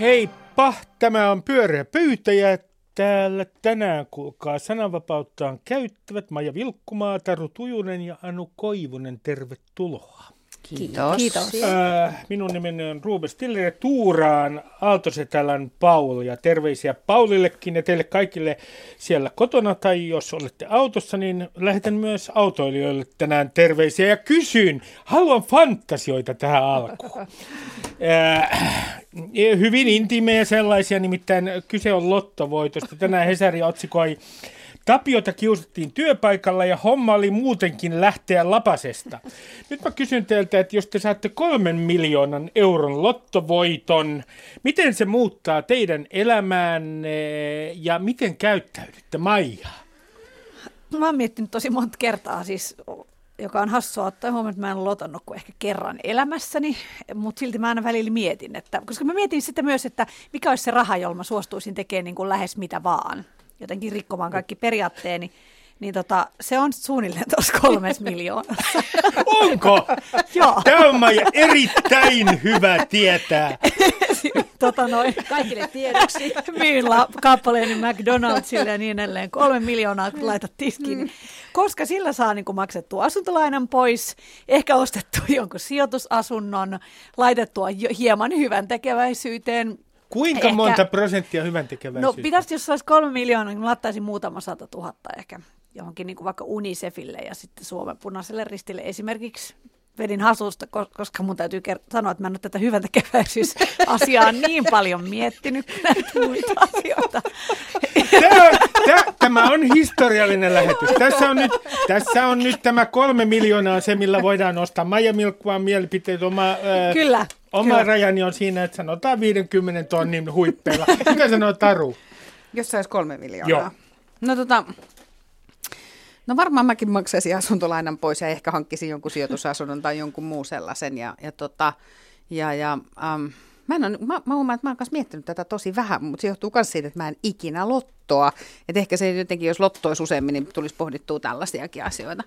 Heippa, tämä on Pyöreä pöytä ja täällä tänään kuulkaa sananvapauttaan käyttävät Maija Vilkkumaa, Taru Tujunen ja Anu Koivunen. Tervetuloa. Kiitos. Kiitos. Äh, minun nimeni on Ruben Stiller ja tuuraan Aaltosetälän Paul ja terveisiä Paulillekin ja teille kaikille siellä kotona tai jos olette autossa, niin lähetän myös autoilijoille tänään terveisiä ja kysyn, haluan fantasioita tähän alkuun. Äh, hyvin intiimejä sellaisia, nimittäin kyse on lottovoitosta. Tänään Hesari otsikoi Tapiota kiusattiin työpaikalla ja homma oli muutenkin lähteä lapasesta. Nyt mä kysyn teiltä, että jos te saatte kolmen miljoonan euron lottovoiton, miten se muuttaa teidän elämäänne ja miten käyttäydytte, Maija? Mä oon miettinyt tosi monta kertaa siis joka on hassua ottaa huomioon, että mä en lotannut kuin ehkä kerran elämässäni, mutta silti mä aina välillä mietin, että, koska mä mietin sitten myös, että mikä olisi se raha, jolla mä suostuisin tekemään niin kuin lähes mitä vaan jotenkin rikkomaan kaikki periaatteeni, niin tota, se on suunnilleen tuossa kolmes miljoonassa. Onko? Joo. Tämä on erittäin hyvä tietää. tota noin. Kaikille tiedoksi. Myyllä kappaleeni McDonaldsille ja niin edelleen. Kolme miljoonaa kun laitat tiskiin. Mm. Koska sillä saa niin maksettua asuntolainan pois, ehkä ostettua jonkun sijoitusasunnon, laitettua hieman hyvän tekeväisyyteen, Kuinka ehkä, monta prosenttia hyvän No pitäisi, jos olisi kolme miljoonaa, niin laittaisin muutama sata tuhatta ehkä johonkin niin kuin vaikka Unicefille ja sitten Suomen punaiselle ristille esimerkiksi vedin hasusta, koska mun täytyy sanoa, että mä en ole tätä hyvän asiaa niin paljon miettinyt kuin näitä muita asioita. Tämä, tämä, tämä on historiallinen lähetys. Tässä on, nyt, tässä on nyt tämä kolme miljoonaa se, millä voidaan ostaa Maija Milkkuan mielipiteet. Oma, ää, Kyllä. Oma kyllä. rajani on siinä, että sanotaan 50 tonnin huippeilla. Mitä sanoo Taru? Jos saisi kolme miljoonaa. Joo. No tota, No varmaan mäkin maksaisin asuntolainan pois ja ehkä hankkisin jonkun sijoitusasunnon tai jonkun muu sellaisen. Ja, ja, tota, ja, ja ähm, mä, en ole, mä, mä huomaan, että mä oon miettinyt tätä tosi vähän, mutta se johtuu myös siitä, että mä en ikinä lottoa. Että ehkä se jotenkin, jos lottoisi useammin, niin tulisi pohdittua tällaisiakin asioita.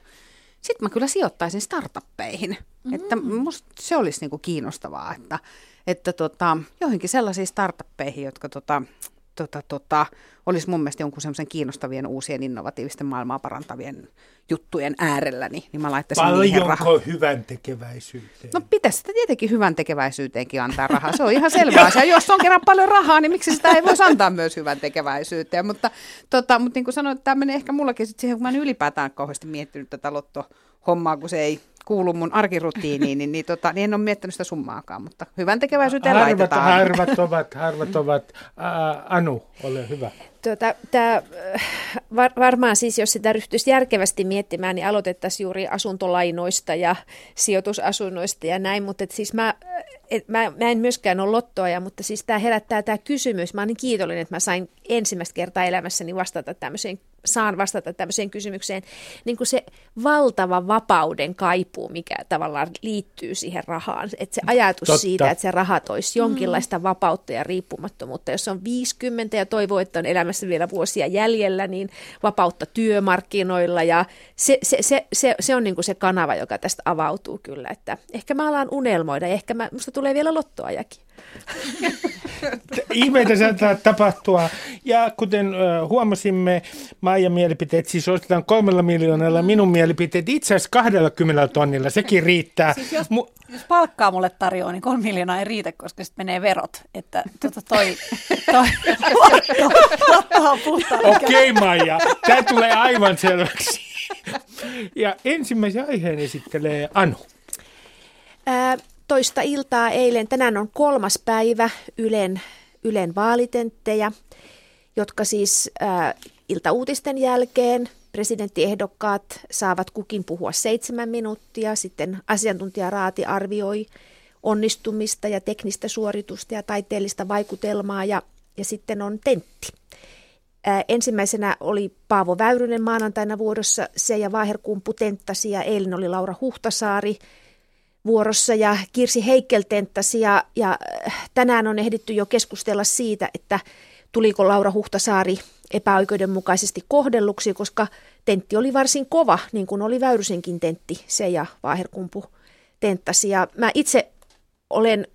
Sitten mä kyllä sijoittaisin startuppeihin. Mm-hmm. Että musta se olisi niinku kiinnostavaa, että, että tota, johonkin sellaisiin startuppeihin, jotka tota, tota, tota, olisi mun mielestä jonkun semmoisen kiinnostavien uusien innovatiivisten maailmaa parantavien juttujen äärellä, niin, niin mä laittaisin Paljonko rahaa. hyvän tekeväisyyteen? No pitäisi sitä tietenkin hyvän tekeväisyyteenkin antaa rahaa. Se on ihan selvä asia. Jos on kerran paljon rahaa, niin miksi sitä ei voisi antaa myös hyvän tekeväisyyteen. Mutta, tota, mutta niin kuin sanoin, tämä menee ehkä mullakin sit siihen, kun mä en ylipäätään kauheasti miettinyt tätä lottohommaa, kun se ei kuulu mun arkirutiiniin, niin, niin, tota, niin en ole miettinyt sitä summaakaan, mutta hyvän tekeväisyyteen harvat, laitetaan. Harvat ovat, harvat ovat. Ää, Anu, ole hyvä. Tuota, tää, var, varmaan siis, jos sitä ryhtyisi järkevästi miettimään, niin aloitettaisiin juuri asuntolainoista ja sijoitusasunnoista ja näin, mutta et siis mä, et mä, mä en myöskään ole lottoaja, mutta siis tämä herättää tämä kysymys. Mä olen niin kiitollinen, että mä sain ensimmäistä kertaa elämässäni vastata tämmöiseen saan vastata tämmöiseen kysymykseen, niin kuin se valtava vapauden kaipuu, mikä tavallaan liittyy siihen rahaan. Että se ajatus Totta. siitä, että se raha toisi jonkinlaista mm. vapautta ja riippumattomuutta. Jos on 50 ja toivoo, että on elämässä vielä vuosia jäljellä, niin vapautta työmarkkinoilla ja se, se, se, se, se on niin kuin se kanava, joka tästä avautuu kyllä. Että ehkä mä alan unelmoida ja ehkä mä, musta tulee vielä lottoajakin. Ihmeitä saattaa tapahtua. Ja kuten huomasimme, Maija mielipiteet siis ostetaan kolmella miljoonalla, minun mielipiteet itse asiassa 20 tonnilla, sekin riittää. Siis jos, Mu- jos palkkaa mulle tarjoaa, niin kolme miljoonaa ei riitä, koska sitten menee verot. Että tuota toi, toi Okei okay, Maija, tämä tulee aivan selväksi. Ja ensimmäisen aiheen esittelee Anu. Ää, toista iltaa eilen. Tänään on kolmas päivä Ylen, Ylen vaalitenttejä, jotka siis ää, iltauutisten jälkeen presidenttiehdokkaat saavat kukin puhua seitsemän minuuttia. Sitten asiantuntijaraati arvioi onnistumista ja teknistä suoritusta ja taiteellista vaikutelmaa ja, ja sitten on tentti. Ää, ensimmäisenä oli Paavo Väyrynen maanantaina vuorossa, se ja Vaaherkumpu tenttasi ja eilen oli Laura Huhtasaari – vuorossa ja Kirsi Heikkel tenttasi ja, ja äh, tänään on ehditty jo keskustella siitä, että tuliko Laura Huhtasaari epäoikeudenmukaisesti kohdelluksi, koska tentti oli varsin kova, niin kuin oli Väyrysenkin tentti, se ja Vaaherkumpu tenttasi. Ja mä itse olen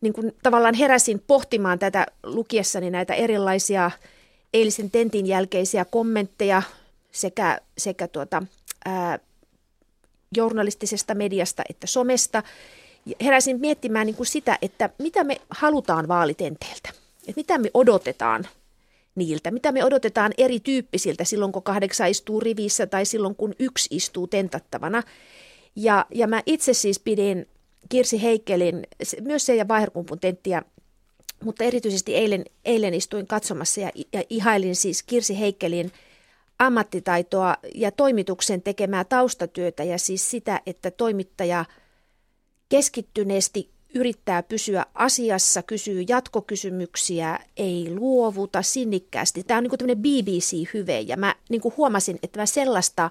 niin kuin tavallaan heräsin pohtimaan tätä lukiessani näitä erilaisia eilisen tentin jälkeisiä kommentteja sekä, sekä tuota, ää, journalistisesta mediasta että somesta. Heräsin miettimään niin kuin sitä, että mitä me halutaan vaalitenteiltä, että mitä me odotetaan niiltä, mitä me odotetaan erityyppisiltä silloin, kun kahdeksan istuu rivissä tai silloin, kun yksi istuu tentattavana. Ja, ja mä itse siis pidin Kirsi Heikkelin, myös se ja Vaiherkumpun tenttiä, mutta erityisesti eilen, eilen istuin katsomassa ja, ja ihailin siis Kirsi Heikkelin ammattitaitoa ja toimituksen tekemää taustatyötä ja siis sitä, että toimittaja keskittyneesti yrittää pysyä asiassa, kysyy jatkokysymyksiä, ei luovuta sinnikkäästi. Tämä on niin kuin BBC-hyve ja mä niin kuin huomasin, että mä sellaista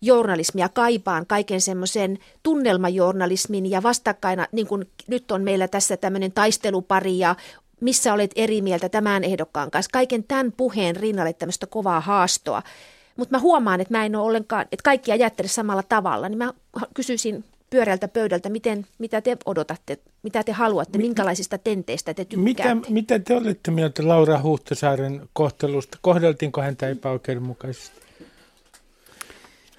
journalismia kaipaan, kaiken semmoisen tunnelmajournalismin ja vastakkaina, niin kuin nyt on meillä tässä tämmöinen taistelupari ja missä olet eri mieltä tämän ehdokkaan kanssa. Kaiken tämän puheen rinnalle tämmöistä kovaa haastoa. Mutta mä huomaan, että mä en ole ollenkaan, että kaikki ajattele samalla tavalla, niin mä kysyisin pyöreältä pöydältä, miten, mitä te odotatte, mitä te haluatte, minkälaisista tenteistä te tykkäätte? Mitä, mitä te olette mieltä Laura Huhtasaaren kohtelusta? Kohdeltiinko häntä epäoikeudenmukaisesti?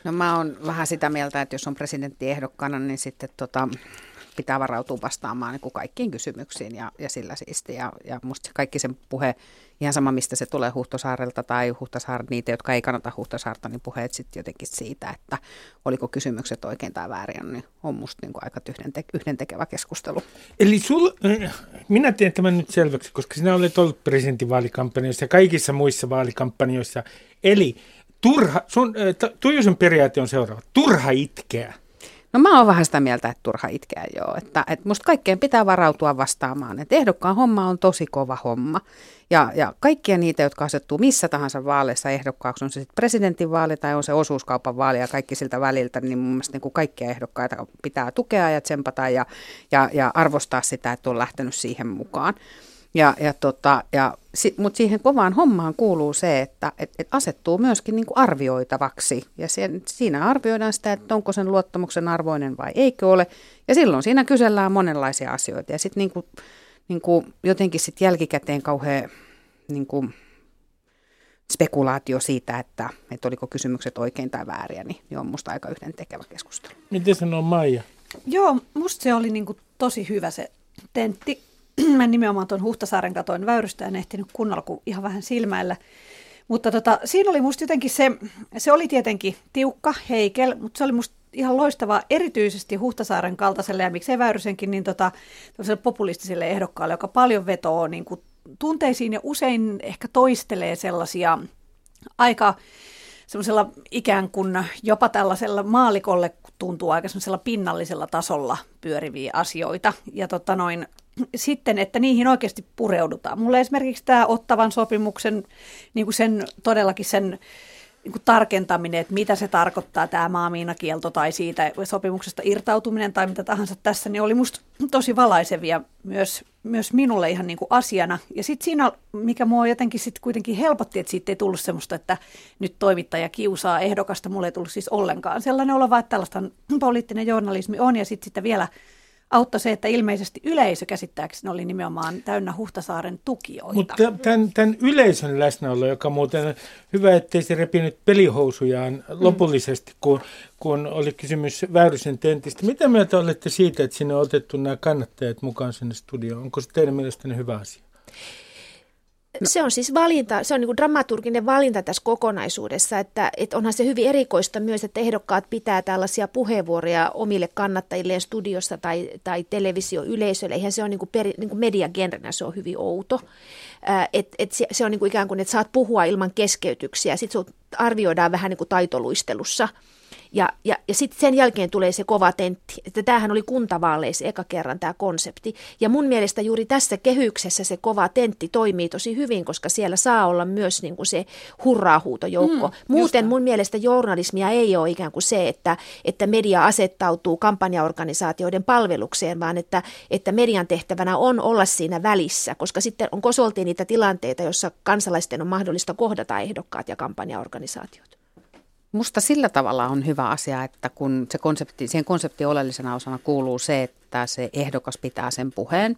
No mä oon vähän sitä mieltä, että jos on presidenttiehdokkaana, niin sitten tota, pitää varautua vastaamaan niin kuin kaikkiin kysymyksiin ja, ja sillä siisti. Ja, ja musta kaikki sen puhe, ihan sama mistä se tulee Huhtosaarelta tai Huhtasaar, niitä, jotka ei kannata Huhtosaarta, niin puheet sitten jotenkin siitä, että oliko kysymykset oikein tai väärin, niin on musta niin kuin aika yhdentek- yhdentekevä keskustelu. Eli sul, minä teen tämän nyt selväksi, koska sinä olet ollut presidentinvaalikampanjoissa ja kaikissa muissa vaalikampanjoissa. Eli turha, sun, Tuijosen periaate on seuraava, turha itkeä. No mä oon vähän sitä mieltä, että turha itkeä joo. Että, että musta kaikkeen pitää varautua vastaamaan. Että ehdokkaan homma on tosi kova homma. Ja, ja kaikkia niitä, jotka asettuu missä tahansa vaaleissa ehdokkaaksi, on se sitten presidentinvaali tai on se osuuskaupan vaali ja kaikki siltä väliltä, niin mun mielestä niin kuin kaikkia ehdokkaita pitää tukea ja tsempata ja, ja, ja arvostaa sitä, että on lähtenyt siihen mukaan. Ja, ja tota, ja, si, Mutta siihen kovaan hommaan kuuluu se, että et, et asettuu myöskin niin kuin arvioitavaksi. Ja sen, siinä arvioidaan sitä, että onko sen luottamuksen arvoinen vai eikö ole. Ja silloin siinä kysellään monenlaisia asioita. Ja sitten niin kuin, niin kuin jotenkin sit jälkikäteen kauhean niin kuin spekulaatio siitä, että, että oliko kysymykset oikein tai vääriä, niin, niin on musta aika yhden tekevä keskustelu. Miten sanoo Maija? Joo, musta se oli niin kuin tosi hyvä se tentti mä nimenomaan tuon Huhtasaaren katoin väyrystä en ehtinyt kunnolla kuin ihan vähän silmäillä. Mutta tota, siinä oli musta jotenkin se, se oli tietenkin tiukka, heikel, mutta se oli musta ihan loistavaa erityisesti Huhtasaaren kaltaiselle ja miksei Väyrysenkin niin tota, populistiselle ehdokkaalle, joka paljon vetoo niin kuin tunteisiin ja usein ehkä toistelee sellaisia aika semmoisella ikään kuin jopa tällaisella maalikolle tuntuu aika semmoisella pinnallisella tasolla pyöriviä asioita. Ja tota noin, sitten, että niihin oikeasti pureudutaan. Mulle esimerkiksi tämä Ottavan sopimuksen, niin kuin sen todellakin sen niin kuin tarkentaminen, että mitä se tarkoittaa tämä maamiinakielto tai siitä sopimuksesta irtautuminen tai mitä tahansa tässä, niin oli musta tosi valaisevia myös, myös minulle ihan niin kuin asiana. Ja sitten siinä, mikä mua jotenkin sitten kuitenkin helpotti, että siitä ei tullut semmoista, että nyt toimittaja kiusaa ehdokasta, mulle ei tullut siis ollenkaan sellainen olo, vaan että tällaista poliittinen journalismi on ja sitten sitten vielä auttoi se, että ilmeisesti yleisö käsittääkseni oli nimenomaan täynnä Huhtasaaren tukijoita. Mutta tämän, tämän yleisön läsnäolo, joka muuten hyvä, ettei se repinyt pelihousujaan mm. lopullisesti, kun, kun oli kysymys Väyrysen tentistä. Mitä mieltä olette siitä, että sinne on otettu nämä kannattajat mukaan sinne studioon? Onko se teidän mielestänne hyvä asia? Se on siis valinta, se on niin kuin dramaturginen valinta tässä kokonaisuudessa, että, että onhan se hyvin erikoista myös, että ehdokkaat pitää tällaisia puheenvuoroja omille kannattajilleen studiossa tai, tai televisioyleisölle. Eihän se on niin kuin, peri, niin kuin mediagenrenä, se on hyvin outo. Et, et se, se on niin kuin ikään kuin, että saat puhua ilman keskeytyksiä, sitten arvioidaan vähän niin kuin taitoluistelussa – ja, ja, ja sitten sen jälkeen tulee se kova tentti, että tämähän oli kuntavaaleissa eka kerran tämä konsepti. Ja mun mielestä juuri tässä kehyksessä se kova tentti toimii tosi hyvin, koska siellä saa olla myös niin kuin se hurraahuutojoukko. Mm, Muuten mun mielestä journalismia ei ole ikään kuin se, että, että media asettautuu kampanjaorganisaatioiden palvelukseen, vaan että, että median tehtävänä on olla siinä välissä, koska sitten on kosolti niitä tilanteita, joissa kansalaisten on mahdollista kohdata ehdokkaat ja kampanjaorganisaatiot. Musta sillä tavalla on hyvä asia, että kun se konsepti, siihen konseptin oleellisena osana kuuluu se, että se ehdokas pitää sen puheen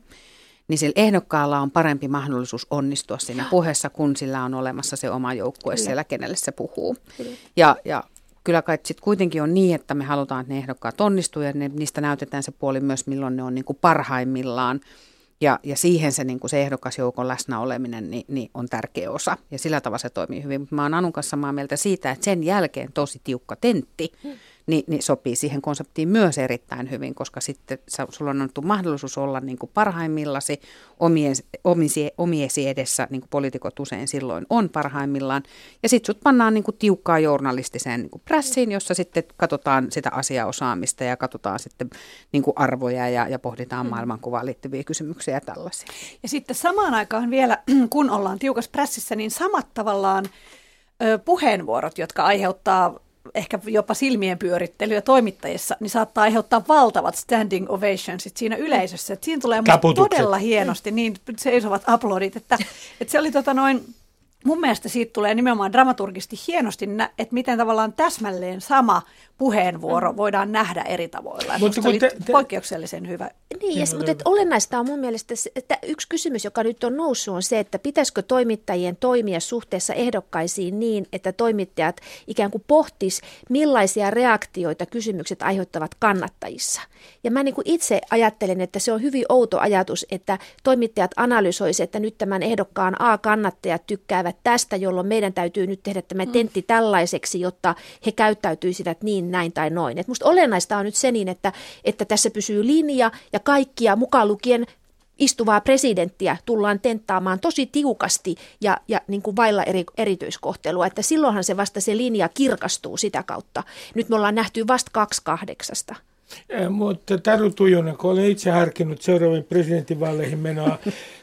niin sillä ehdokkaalla on parempi mahdollisuus onnistua siinä puheessa, kun sillä on olemassa se oma joukkue Kyllä. siellä, kenelle se puhuu. Kyllä. Ja, ja kyllä kai sitten kuitenkin on niin, että me halutaan, että ne ehdokkaat onnistuu ja ne, niistä näytetään se puoli myös, milloin ne on niin kuin parhaimmillaan. Ja, ja siihen se, niin kuin se ehdokasjoukon läsnä oleminen niin, niin on tärkeä osa. Ja sillä tavalla se toimii hyvin. Mutta mä oon Anun kanssa samaa mieltä siitä, että sen jälkeen tosi tiukka tentti. Niin, niin sopii siihen konseptiin myös erittäin hyvin, koska sitten sulla on annettu mahdollisuus olla niin kuin parhaimmillasi omien, omisi, omiesi edessä, niin kuin poliitikot usein silloin on parhaimmillaan. Ja sitten sut pannaan niin kuin tiukkaa journalistiseen niin kuin pressiin, jossa sitten katsotaan sitä asiaosaamista ja katsotaan sitten niin kuin arvoja ja, ja pohditaan mm. maailmankuvaan liittyviä kysymyksiä ja tällaisia. Ja sitten samaan aikaan vielä, kun ollaan tiukassa pressissä, niin samat tavallaan puheenvuorot, jotka aiheuttaa ehkä jopa silmien pyörittelyä toimittajissa, niin saattaa aiheuttaa valtavat standing ovationsit siinä yleisössä. Et siinä tulee todella hienosti, niin seisovat aplodit, että, että se oli tota noin, mun mielestä siitä tulee nimenomaan dramaturgisesti hienosti, että miten tavallaan täsmälleen sama puheenvuoro mm. voidaan nähdä eri tavoilla. Mutta se oli te, te... poikkeuksellisen hyvä. Niin, ja, mutta että olennaista on mun mielestä, että yksi kysymys, joka nyt on noussut, on se, että pitäisikö toimittajien toimia suhteessa ehdokkaisiin niin, että toimittajat ikään kuin pohtis, millaisia reaktioita kysymykset aiheuttavat kannattajissa. Ja mä niin kuin itse ajattelen, että se on hyvin outo ajatus, että toimittajat analysoisivat, että nyt tämän ehdokkaan A-kannattajat tykkäävät tästä, jolloin meidän täytyy nyt tehdä tämä mm. tentti tällaiseksi, jotta he käyttäytyisivät niin näin tai noin. Et musta olennaista on nyt se niin, että, että tässä pysyy linja ja kaikkia mukaan lukien istuvaa presidenttiä tullaan tenttaamaan tosi tiukasti ja, ja niin kuin vailla eri, erityiskohtelua, että silloinhan se vasta se linja kirkastuu sitä kautta. Nyt me ollaan nähty vasta kaksi kahdeksasta. Mutta Taru Tujunen, kun olen itse harkinnut seuraaviin presidentinvaaleihin menoa,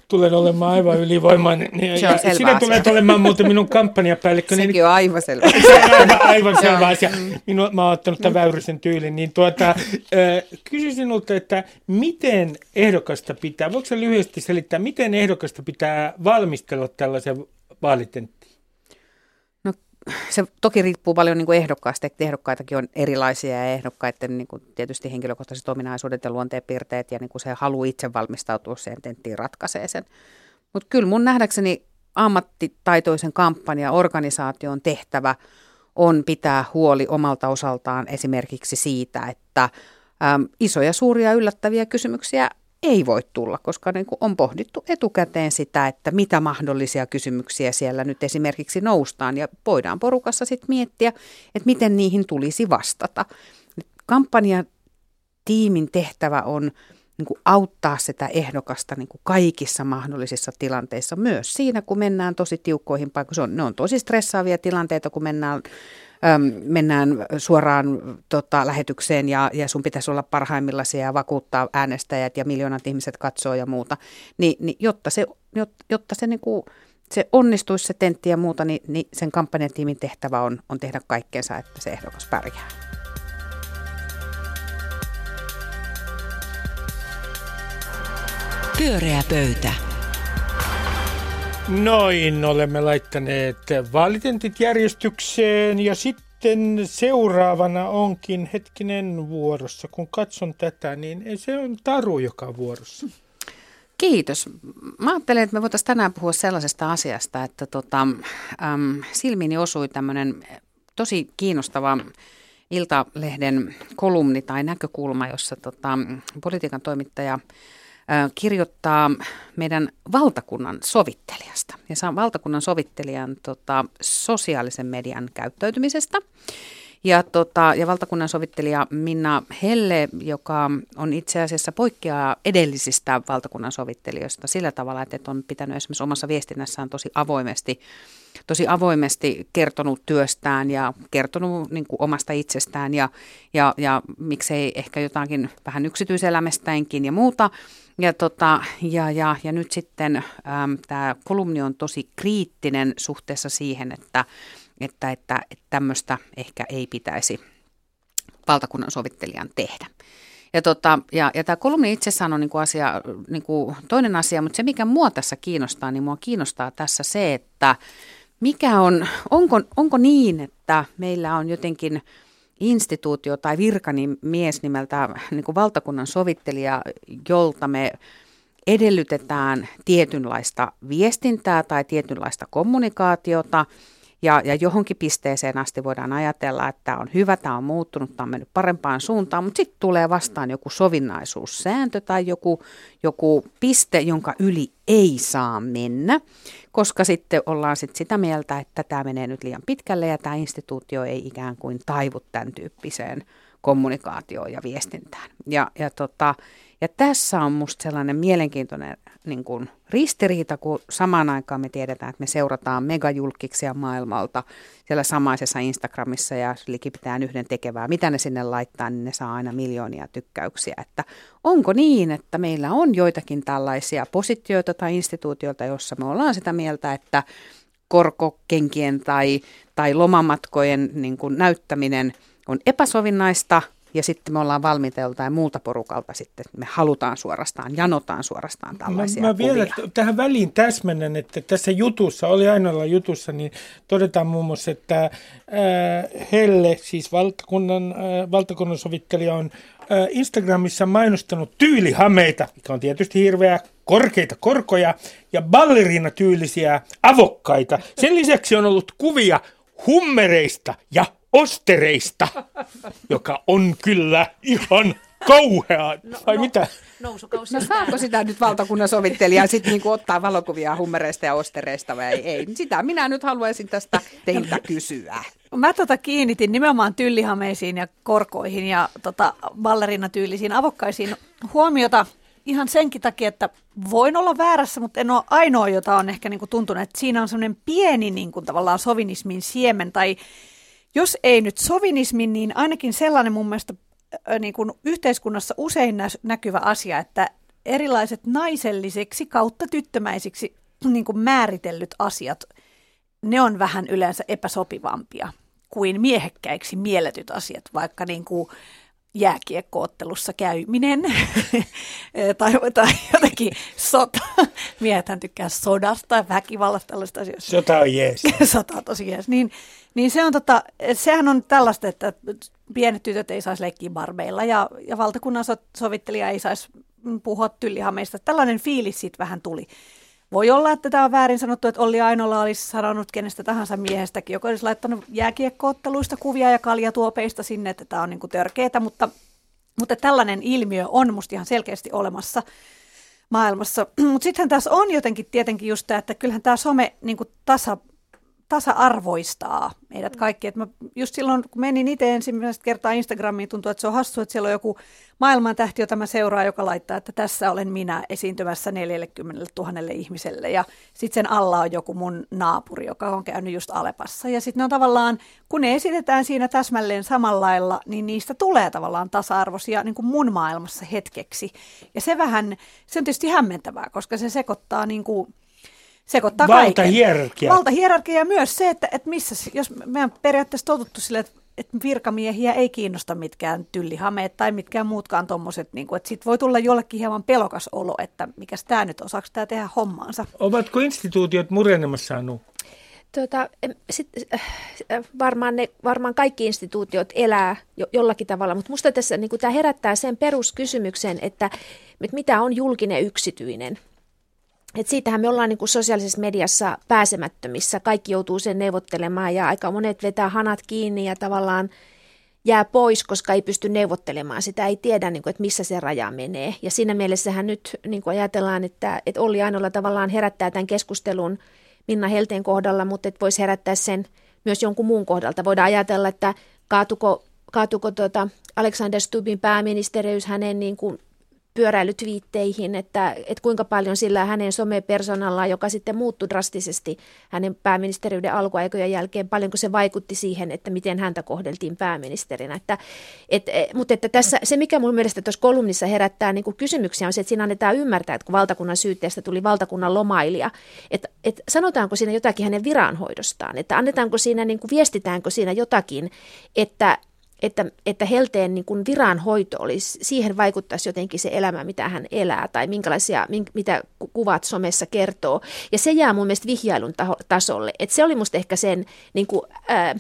tulen olemaan aivan ylivoimainen. Niin, se on ja sinä tulet olemaan muuten minun kampanjapäällikkö. Sekin niin, on aivan selvä. Se on aivan, aivan selvä asia. Minua, mä oon ottanut tämän Väyrysen tyylin. Niin tuota, kysyn sinulta, että miten ehdokasta pitää, voiko lyhyesti selittää, miten ehdokasta pitää valmistella tällaisen vaalitenttiin? Se toki riippuu paljon niin kuin ehdokkaista, että ehdokkaitakin on erilaisia ja ehdokkaiden niin kuin tietysti henkilökohtaiset ominaisuudet ja luonteenpiirteet ja niin kuin se halu itse valmistautua siihen tenttiin ratkaisee sen. Mutta kyllä mun nähdäkseni ammattitaitoisen kampanja organisaation tehtävä on pitää huoli omalta osaltaan esimerkiksi siitä, että äm, isoja, suuria, yllättäviä kysymyksiä ei voi tulla, koska niin kuin on pohdittu etukäteen sitä, että mitä mahdollisia kysymyksiä siellä nyt esimerkiksi noustaan ja voidaan porukassa sitten miettiä, että miten niihin tulisi vastata. Kampanjan tiimin tehtävä on niin kuin auttaa sitä ehdokasta niin kuin kaikissa mahdollisissa tilanteissa, myös siinä, kun mennään tosi tiukkoihin paikkoihin. Ne on tosi stressaavia tilanteita, kun mennään mennään suoraan tota, lähetykseen ja, ja sun pitäisi olla parhaimmillaan ja vakuuttaa äänestäjät ja miljoonat ihmiset katsoo ja muuta, Ni, niin jotta se, jotta se, niin kuin, se onnistuisi se tentti ja muuta, niin, niin sen kampanjatiimin tehtävä on, on tehdä kaikkeensa, että se ehdokas pärjää. Pyöreä pöytä. Noin, olemme laittaneet vaalitentit järjestykseen ja sitten seuraavana onkin hetkinen vuorossa. Kun katson tätä, niin se on Taru, joka on vuorossa. Kiitos. Mä ajattelen, että me voitaisiin tänään puhua sellaisesta asiasta, että tota, äm, silmiini osui tämmöinen tosi kiinnostava Iltalehden kolumni tai näkökulma, jossa tota, politiikan toimittaja – kirjoittaa meidän valtakunnan sovittelijasta. Ja saa valtakunnan sovittelijan tota, sosiaalisen median käyttäytymisestä. Ja, tota, ja valtakunnan sovittelija Minna Helle, joka on itse asiassa poikkeaa edellisistä valtakunnan sovittelijoista sillä tavalla, että on pitänyt esimerkiksi omassa viestinnässään tosi avoimesti, tosi avoimesti kertonut työstään ja kertonut niin kuin omasta itsestään ja, ja, ja miksei ehkä jotakin vähän yksityiselämästäänkin ja muuta. Ja, tota, ja, ja, ja nyt sitten tämä kolumni on tosi kriittinen suhteessa siihen, että, että, että, että tämmöistä ehkä ei pitäisi valtakunnan sovittelijan tehdä. Ja, tota, ja, ja tämä kolumni itsessään on niinku asia, niinku toinen asia, mutta se mikä mua tässä kiinnostaa, niin mua kiinnostaa tässä se, että mikä on, onko, onko niin, että meillä on jotenkin – instituutio tai virkamies nimeltä niin kuin valtakunnan sovittelija, jolta me edellytetään tietynlaista viestintää tai tietynlaista kommunikaatiota, ja, ja johonkin pisteeseen asti voidaan ajatella, että tämä on hyvä, tämä on muuttunut, tämä on mennyt parempaan suuntaan, mutta sitten tulee vastaan joku sovinnaisuussääntö tai joku, joku piste, jonka yli ei saa mennä, koska sitten ollaan sit sitä mieltä, että tämä menee nyt liian pitkälle ja tämä instituutio ei ikään kuin taivu tämän tyyppiseen kommunikaatioon ja viestintään. Ja, ja, tota, ja tässä on musta sellainen mielenkiintoinen niin kuin ristiriita, kun samaan aikaan me tiedetään, että me seurataan megajulkiksia maailmalta siellä samaisessa Instagramissa ja likipitään yhden tekevää. Mitä ne sinne laittaa, niin ne saa aina miljoonia tykkäyksiä. Että onko niin, että meillä on joitakin tällaisia positioita tai instituutioita, jossa me ollaan sitä mieltä, että korkokenkien tai, tai lomamatkojen niin kuin näyttäminen on epäsovinnaista – ja sitten me ollaan valmiita joltain muulta porukalta sitten, me halutaan suorastaan, janotaan suorastaan tällaisia Mä, mä vielä kuvia. tähän väliin täsmennän, että tässä jutussa, oli ainoalla jutussa, niin todetaan muun muassa, että ää, Helle, siis valtakunnan, ää, valtakunnan sovittelija on ää, Instagramissa mainostanut tyylihameita, mikä on tietysti hirveä korkeita korkoja ja ballerina-tyylisiä avokkaita. Sen lisäksi on ollut kuvia hummereista ja ostereista, joka on kyllä ihan kauhea. No, Vai no, mitä? Nousukausi. No saako sitä nyt valtakunnan sovittelija sitten niinku ottaa valokuvia hummereista ja ostereista vai ei? Sitä minä nyt haluaisin tästä teiltä kysyä. Mä tota kiinnitin nimenomaan tyllihameisiin ja korkoihin ja tota ballerina-tyylisiin avokkaisiin huomiota ihan senkin takia, että voin olla väärässä, mutta en ole ainoa, jota on ehkä niinku tuntunut, että siinä on semmoinen pieni niinku, tavallaan sovinismin siemen tai jos ei nyt sovinismin, niin ainakin sellainen mun mielestä niin kuin yhteiskunnassa usein nä- näkyvä asia, että erilaiset naiselliseksi kautta tyttömäisiksi niin kuin määritellyt asiat, ne on vähän yleensä epäsopivampia kuin miehekkäiksi mielletyt asiat, vaikka niin kuin jääkiekkoottelussa käyminen tai, tai jotenkin sota. Miehethän tykkää sodasta ja väkivallasta tällaista asioista. Sota on jees. sota on tosi jees. Niin, niin se on tota, sehän on tällaista, että pienet tytöt ei saisi leikkiä barbeilla ja, ja valtakunnan sovittelija ei saisi puhua tyllihameista. Tällainen fiilis siitä vähän tuli. Voi olla, että tämä on väärin sanottu, että Olli Ainola olisi sanonut kenestä tahansa miehestäkin, joka olisi laittanut jääkiekkootteluista kuvia ja kaljatuopeista sinne, että tämä on niin törkeetä, mutta, mutta tällainen ilmiö on musta ihan selkeästi olemassa maailmassa. Mutta sittenhän tässä on jotenkin tietenkin just tämä, että kyllähän tämä some niin tasa tasa-arvoistaa meidät mm. kaikki. Et mä just silloin, kun menin itse ensimmäistä kertaa Instagramiin, tuntuu, että se on hassu, että siellä on joku maailmantähti, jota mä seuraan, joka laittaa, että tässä olen minä esiintymässä 40 000 ihmiselle. Ja sitten sen alla on joku mun naapuri, joka on käynyt just Alepassa. Ja sitten ne on tavallaan, kun ne esitetään siinä täsmälleen samalla lailla, niin niistä tulee tavallaan tasa-arvoisia niin kuin mun maailmassa hetkeksi. Ja se vähän, se on tietysti hämmentävää, koska se sekoittaa niin kuin, sekoittaa Valtahierarkia. Valtahierarkia ja myös se, että, että missä, jos me on periaatteessa totuttu sille, että että virkamiehiä ei kiinnosta mitkään tyllihameet tai mitkään muutkaan tuommoiset, niin että sitten voi tulla jollekin hieman pelokas olo, että mikä tämä nyt, osaako tämä tehdä hommaansa. Ovatko instituutiot murenemassa Anu? Tuota, sit, äh, varmaan, ne, varmaan kaikki instituutiot elää jo, jollakin tavalla, mutta minusta tässä niin tämä herättää sen peruskysymyksen, että, että mitä on julkinen yksityinen. Et siitähän me ollaan niin kuin sosiaalisessa mediassa pääsemättömissä. Kaikki joutuu sen neuvottelemaan ja aika monet vetää hanat kiinni ja tavallaan jää pois, koska ei pysty neuvottelemaan. Sitä ei tiedä, niin kuin, että missä se raja menee. Ja siinä mielessähän nyt niin kuin ajatellaan, että, että Olli Ainola tavallaan herättää tämän keskustelun Minna Helteen kohdalla, mutta että voisi herättää sen myös jonkun muun kohdalta. Voidaan ajatella, että kaatuko, kaatuko tuota Alexander Stubbin pääministeriys hänen niin kuin pyöräilytviitteihin, että, että kuinka paljon sillä hänen somepersonallaan, joka sitten muuttui drastisesti hänen pääministeriyden alkuaikojen jälkeen, paljonko se vaikutti siihen, että miten häntä kohdeltiin pääministerinä. Että, et, e, mutta että tässä, se, mikä mun mielestä tuossa kolumnissa herättää niin kuin kysymyksiä, on se, että siinä annetaan ymmärtää, että kun valtakunnan syytteestä tuli valtakunnan lomailija, että, että sanotaanko siinä jotakin hänen viranhoidostaan, että annetaanko siinä, niin kuin viestitäänkö siinä jotakin, että että, että helteen niin kuin viranhoito olisi, siihen vaikuttaisi jotenkin se elämä, mitä hän elää tai minkälaisia, mitä kuvat somessa kertoo. Ja se jää mun mielestä vihjailun taho, tasolle. Että se oli musta ehkä sen, niin kuin, ää,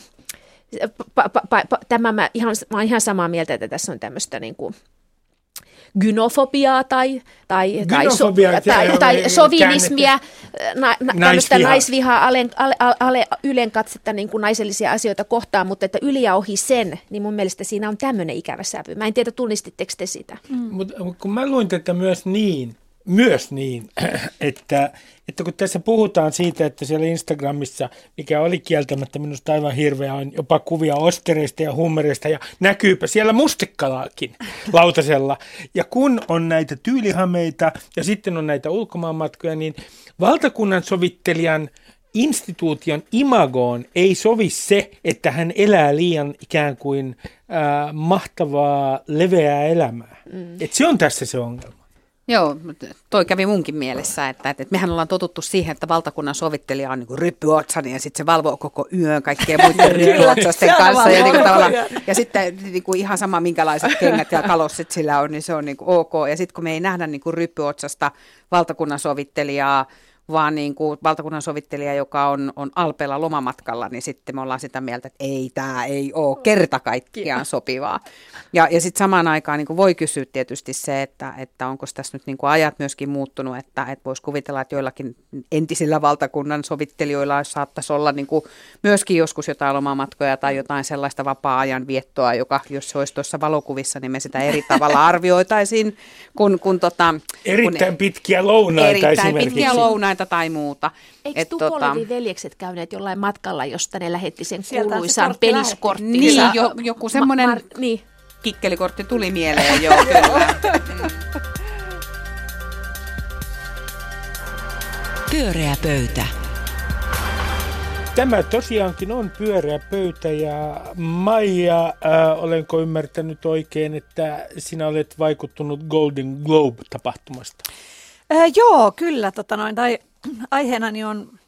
pa, pa, pa, pa, tämä mä, ihan, mä olen ihan samaa mieltä, että tässä on tämmöistä niin kuin, gynofobiaa tai, tai, tai, so, tai, tai sovinismia, na, na, Naisvihaa. alen, ale, ale, ylenkatsetta niin kuin naisellisia asioita kohtaan, mutta että yli ja ohi sen, niin mun mielestä siinä on tämmöinen ikävä sävy. Mä en tiedä, tunnistitteko te sitä? Mutta kun mä luin tätä myös niin, myös niin, että, että kun tässä puhutaan siitä, että siellä Instagramissa, mikä oli kieltämättä minusta aivan hirveä, on jopa kuvia ostereista ja hummereista ja näkyypä siellä mustikkalaakin lautasella. Ja kun on näitä tyylihameita ja sitten on näitä ulkomaanmatkoja, niin valtakunnan sovittelijan instituution imagoon ei sovi se, että hän elää liian ikään kuin äh, mahtavaa, leveää elämää. Mm. Et se on tässä se ongelma. Joo, toi kävi munkin mielessä, että, että mehän ollaan totuttu siihen, että valtakunnan sovittelija on niin ryppyotsani ja sitten se valvoo koko yön kaikkien muiden ryppyotsasten kanssa. Ja, niin kuin tavallaan, ja sitten niin kuin ihan sama minkälaiset kengät ja kalossit sillä on, niin se on niin kuin ok. Ja sitten kun me ei nähdä niin kuin ryppyotsasta valtakunnan sovittelijaa, vaan niin kuin valtakunnan sovittelija, joka on, on Alpeella lomamatkalla, niin sitten me ollaan sitä mieltä, että ei, tämä ei ole kerta kaikkiaan sopivaa. Ja, ja sitten samaan aikaan niin kuin voi kysyä tietysti se, että, että onko tässä nyt niin kuin ajat myöskin muuttunut, että, että voisi kuvitella, että joillakin entisillä valtakunnan sovittelijoilla saattaisi olla niin kuin myöskin joskus jotain lomamatkoja tai jotain sellaista vapaa-ajan viettoa, joka jos se olisi tuossa valokuvissa, niin me sitä eri tavalla arvioitaisiin, kun, kun, tota, Erittäin kun pitkiä lounaita erittäin esimerkiksi. pitkiä lounaita tai muuta. Eikö Et Tupolevi veljekset käyneet jollain matkalla, josta ne lähetti sen se kuuluisan kortti peliskorttinsa? Niin, jo, joku semmoinen Ma- Mar- niin. kikkelikortti tuli mieleen, joo, kyllä. Pyöreä pöytä. Tämä tosiaankin on pyöreä pöytä ja Maija, äh, olenko ymmärtänyt oikein, että sinä olet vaikuttunut Golden Globe-tapahtumasta? Äh, joo, kyllä. Tota noin, tai aiheenani on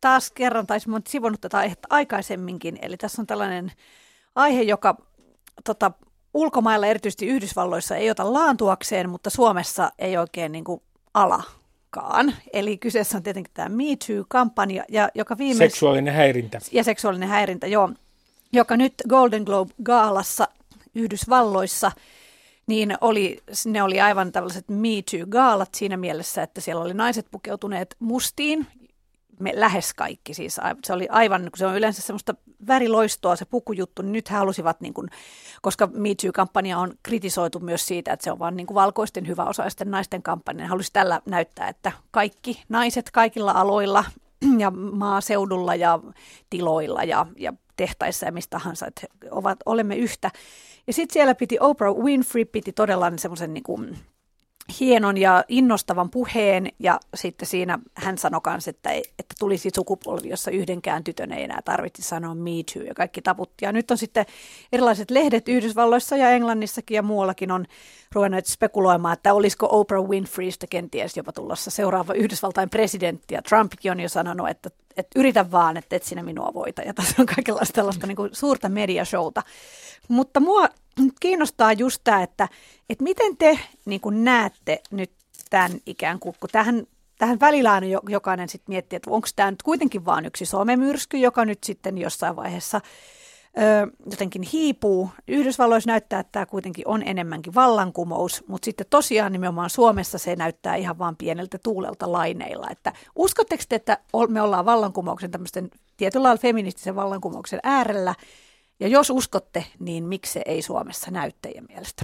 taas kerran, tai olen sivunut tätä aihetta aikaisemminkin. Eli tässä on tällainen aihe, joka tota, ulkomailla, erityisesti Yhdysvalloissa, ei ota laantuakseen, mutta Suomessa ei oikein niin kuin, alakaan. Eli kyseessä on tietenkin tämä Me Too-kampanja, ja, joka viimeis... Seksuaalinen häirintä. ja seksuaalinen häirintä, joo, joka nyt Golden Globe-gaalassa Yhdysvalloissa, niin oli, ne oli aivan tällaiset Me Too-gaalat siinä mielessä, että siellä oli naiset pukeutuneet mustiin, me lähes kaikki siis. Se oli aivan, se on yleensä semmoista väriloistoa se pukujuttu, niin nyt he halusivat, niin kuin, koska Me Too-kampanja on kritisoitu myös siitä, että se on vain niin valkoisten hyväosaisten naisten kampanja, ne halusi tällä näyttää, että kaikki naiset kaikilla aloilla ja maaseudulla ja tiloilla ja, ja tehtaissa ja mistä tahansa, että ovat, olemme yhtä. Ja sitten siellä piti Oprah Winfrey piti todella semmoisen niin kuin hienon ja innostavan puheen ja sitten siinä hän sanoi kanssa, että, että tulisi sukupolvi, jossa yhdenkään tytön ei enää tarvitse sanoa me too ja kaikki taputti. Ja nyt on sitten erilaiset lehdet Yhdysvalloissa ja Englannissakin ja muuallakin on ruvennut spekuloimaan, että olisiko Oprah Winfreystä kenties jopa tulossa seuraava Yhdysvaltain presidentti ja Trumpkin on jo sanonut, että, että yritä vaan, että et sinä minua voita ja tässä on kaikenlaista tällaista niin kuin suurta mediashowta. Mutta mua kiinnostaa just tämä, että, että miten te niin kuin näette nyt tämän ikään kuin, kun tähän, tähän välillä aina jo- jokainen sitten miettii, että onko tämä nyt kuitenkin vain yksi somemyrsky, joka nyt sitten jossain vaiheessa jotenkin hiipuu. Yhdysvalloissa näyttää, että tämä kuitenkin on enemmänkin vallankumous, mutta sitten tosiaan nimenomaan Suomessa se näyttää ihan vain pieneltä tuulelta laineilla. Että uskotteko te, että me ollaan vallankumouksen tämmöisten tietyllä lailla feministisen vallankumouksen äärellä, ja jos uskotte, niin miksi se ei Suomessa näy teidän mielestä?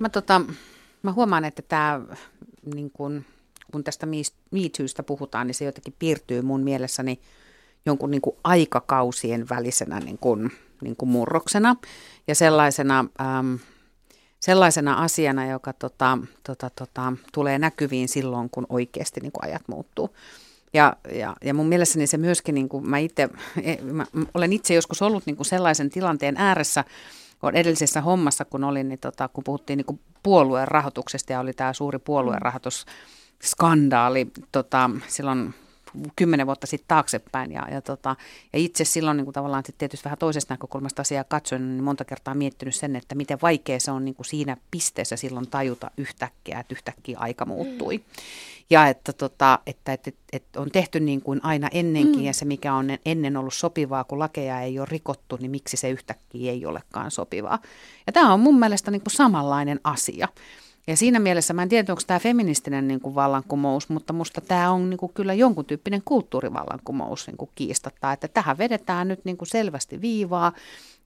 Mä, tota, mä huomaan, että tämä, niin kun, kun tästä Me Me Toosta puhutaan, niin se jotenkin piirtyy mun mielessäni jonkun niin kuin aikakausien välisenä niin kuin, niin kuin murroksena ja sellaisena, äm, sellaisena asiana, joka tota, tota, tota, tulee näkyviin silloin, kun oikeasti niin kuin ajat muuttuu. Ja, ja, ja mun mielessäni se myöskin, niin kuin mä, itse, mä olen itse joskus ollut niin kuin sellaisen tilanteen ääressä, kun edellisessä hommassa, kun olin, niin tota, kun puhuttiin niin kuin puolueen rahoituksesta ja oli tämä suuri puolueen rahoitusskandaali tota, silloin kymmenen vuotta sitten taaksepäin. Ja, ja, tota, ja itse silloin niin kuin tavallaan sit tietysti vähän toisesta näkökulmasta asiaa katsoin, niin monta kertaa miettinyt sen, että miten vaikea se on niin kuin siinä pisteessä silloin tajuta yhtäkkiä, että yhtäkkiä aika muuttui. Mm. Ja että, tota, että, että, että, että on tehty niin kuin aina ennenkin mm. ja se mikä on ennen ollut sopivaa, kun lakeja ei ole rikottu, niin miksi se yhtäkkiä ei olekaan sopivaa. Ja tämä on mun mielestä niin kuin samanlainen asia. Ja siinä mielessä mä en tiedä, onko tämä feministinen niin kuin vallankumous, mutta musta tämä on niin kuin kyllä jonkun tyyppinen kulttuurivallankumous niin kuin kiistatta, että tähän vedetään nyt niin kuin selvästi viivaa.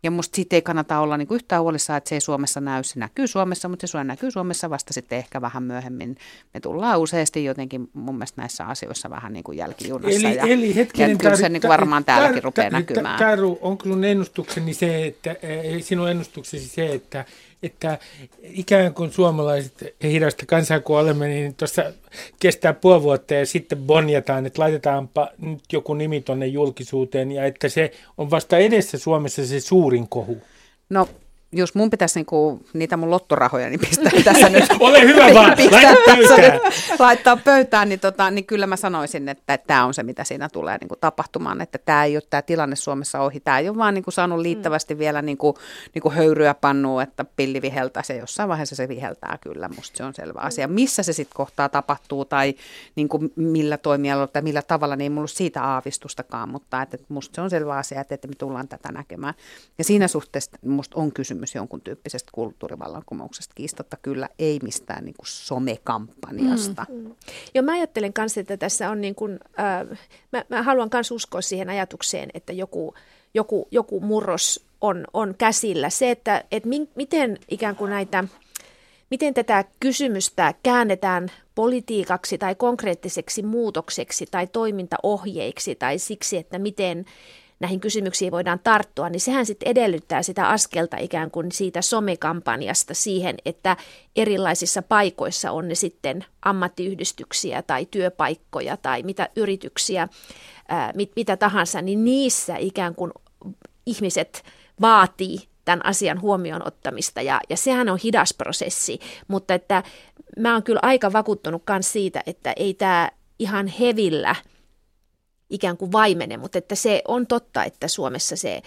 Ja musta siitä ei kannata olla niin kuin yhtään huolissaan, että se ei Suomessa näy. Se näkyy Suomessa, mutta se näkyy Suomessa vasta sitten ehkä vähän myöhemmin. Me tullaan useasti jotenkin mun mielestä näissä asioissa vähän niin kuin jälkijunassa. Eli, ja, eli hetkinen, ja kyllä se niin varmaan täälläkin rupeaa näkymään. Taru, onko sun ennustukseni se, että, sinun ennustuksesi se, että että ikään kuin suomalaiset hidasta kansaa kun olemme, niin tuossa kestää puoli vuotta ja sitten bonjataan, että laitetaanpa nyt joku nimi tuonne julkisuuteen ja että se on vasta edessä Suomessa se suurin kohu. No jos mun pitäisi niinku, niitä mun lottorahoja niin pistää tässä nyt. Ole hyvä vaan, laita pöytään. laittaa pöytään, niin, tota, niin kyllä mä sanoisin, että tämä on se, mitä siinä tulee niinku tapahtumaan. Että tämä ei ole tämä tilanne Suomessa ohi. Tämä ei ole vaan niinku saanut liittävästi mm. vielä niinku, niinku höyryä pannua, että pilli viheltää. Se jossain vaiheessa se viheltää kyllä, musta se on selvä mm. asia. Missä se sitten kohtaa tapahtuu tai niinku millä toimialalla tai millä tavalla, niin ei mulla siitä aavistustakaan, mutta että musta se on selvä asia, että, että me tullaan tätä näkemään. Ja siinä suhteessa musta on kysymys kysymys jonkun tyyppisestä kulttuurivallankumouksesta. Kiistatta kyllä ei mistään niin kuin somekampanjasta. Mm, mm. Joo, mä ajattelen kanssa, että tässä on niin kuin, äh, mä, mä haluan myös uskoa siihen ajatukseen, että joku, joku, joku murros on, on käsillä. Se, että, että mi, miten ikään kuin näitä, miten tätä kysymystä käännetään politiikaksi tai konkreettiseksi muutokseksi tai toimintaohjeiksi tai siksi, että miten näihin kysymyksiin voidaan tarttua, niin sehän sitten edellyttää sitä askelta ikään kuin siitä somekampanjasta siihen, että erilaisissa paikoissa on ne sitten ammattiyhdistyksiä tai työpaikkoja tai mitä yrityksiä, ää, mit, mitä tahansa, niin niissä ikään kuin ihmiset vaatii tämän asian huomioon ottamista. Ja, ja sehän on hidas prosessi, mutta että mä oon kyllä aika vakuuttunut myös siitä, että ei tämä ihan hevillä – ikään kuin vaimene, mutta että se on totta, että Suomessa se,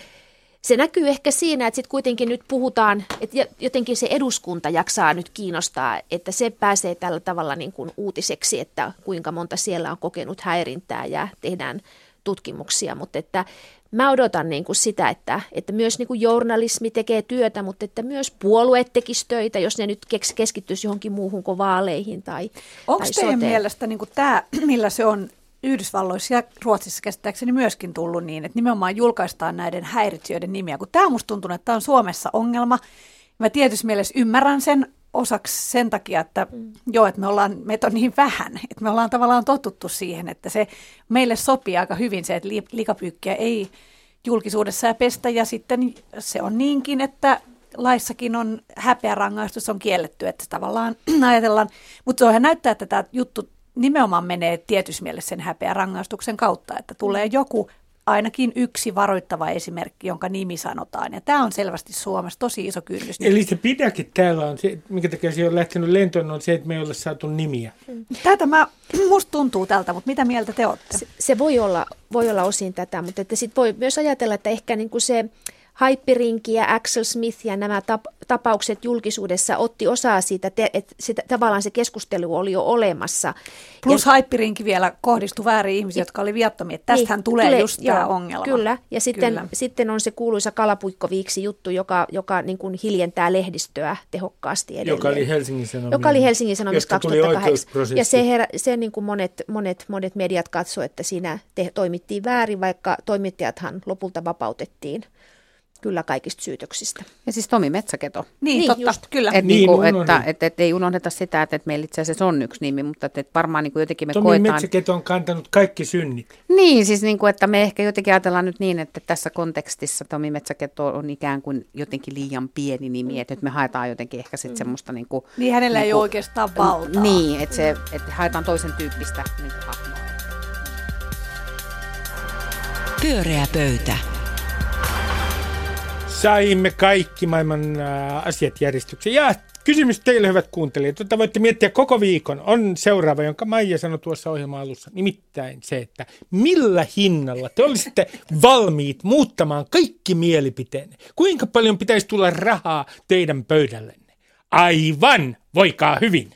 se näkyy ehkä siinä, että sitten kuitenkin nyt puhutaan, että jotenkin se eduskunta jaksaa nyt kiinnostaa, että se pääsee tällä tavalla niin kuin uutiseksi, että kuinka monta siellä on kokenut häirintää ja tehdään tutkimuksia, mutta että mä odotan niin kuin sitä, että, että myös niin kuin journalismi tekee työtä, mutta että myös puolueet tekisivät töitä, jos ne nyt keskittyisi johonkin muuhun kuin vaaleihin tai Onko teidän mielestä niin kuin tämä, millä se on Yhdysvalloissa ja Ruotsissa käsittääkseni myöskin tullut niin, että nimenomaan julkaistaan näiden häiritsijöiden nimiä, kun tämä musta tuntuu, että tämä on Suomessa ongelma. Mä tietysti mielessä ymmärrän sen osaksi sen takia, että mm. joo, että me ollaan, meitä on niin vähän, että me ollaan tavallaan totuttu siihen, että se meille sopii aika hyvin se, että likapyykkiä ei julkisuudessa ja pestä ja sitten se on niinkin, että laissakin on häpeärangaistus on kielletty, että tavallaan ajatellaan, mutta se näyttää, että tämä juttu nimenomaan menee tietyssä mielessä sen häpeä rangaistuksen kautta, että tulee joku ainakin yksi varoittava esimerkki, jonka nimi sanotaan. Ja tämä on selvästi Suomessa tosi iso kynnys. Eli se pidäkin täällä on, se, minkä takia se on lähtenyt lentoon, on se, että me ei ole saatu nimiä. Tätä mä, musta tuntuu tältä, mutta mitä mieltä te olette? Se, se voi, olla, voi olla osin tätä, mutta että sit voi myös ajatella, että ehkä niin kuin se Hyperinki ja Axel Smith ja nämä tap- tapaukset julkisuudessa otti osaa siitä, te- että sitä, tavallaan se keskustelu oli jo olemassa. Plus ja, Hyperinki vielä kohdistui väärin ihmisiä, jotka oli viattomia. Tästähän niin, tulee, tulee just joo, tämä ongelma. Kyllä, ja sitten, kyllä. sitten on se kuuluisa kalapuikkoviiksi juttu, joka, joka niin kuin hiljentää lehdistöä tehokkaasti edelleen. Joka oli Helsingin Sanomissa. Joka oli Helsingin Sanomissa 2008. Ja se, her, se niin kuin monet, monet, monet mediat katsoivat, että siinä te, toimittiin väärin, vaikka toimittajathan lopulta vapautettiin kyllä kaikista syytöksistä. Ja siis Tomi Metsäketo. Niin, niin totta, just, kyllä. Et niin, niinku, että et, et, ei unohdeta sitä, että et meillä itse asiassa on yksi nimi, mutta et, et varmaan niinku jotenkin me Tomi koetaan... Metsäketo on kantanut kaikki synnit. Niin, siis niinku, että me ehkä jotenkin ajatellaan nyt niin, että tässä kontekstissa Tomi Metsäketo on ikään kuin jotenkin liian pieni nimi, että nyt me haetaan jotenkin ehkä sitten mm. semmoista... Niinku, niin hänellä niinku, ei ole oikeastaan valtaa. Niin, että, se, että haetaan toisen tyyppistä niinku, hahmoa. Pyöreä pöytä. Saimme kaikki maailman äh, asiat järjestykseen. Ja kysymys teille, hyvät kuuntelijat, jota voitte miettiä koko viikon, on seuraava, jonka Maija sanoi tuossa ohjelman alussa. Nimittäin se, että millä hinnalla te olisitte valmiit muuttamaan kaikki mielipiteenne? Kuinka paljon pitäisi tulla rahaa teidän pöydällenne? Aivan, voikaa hyvin.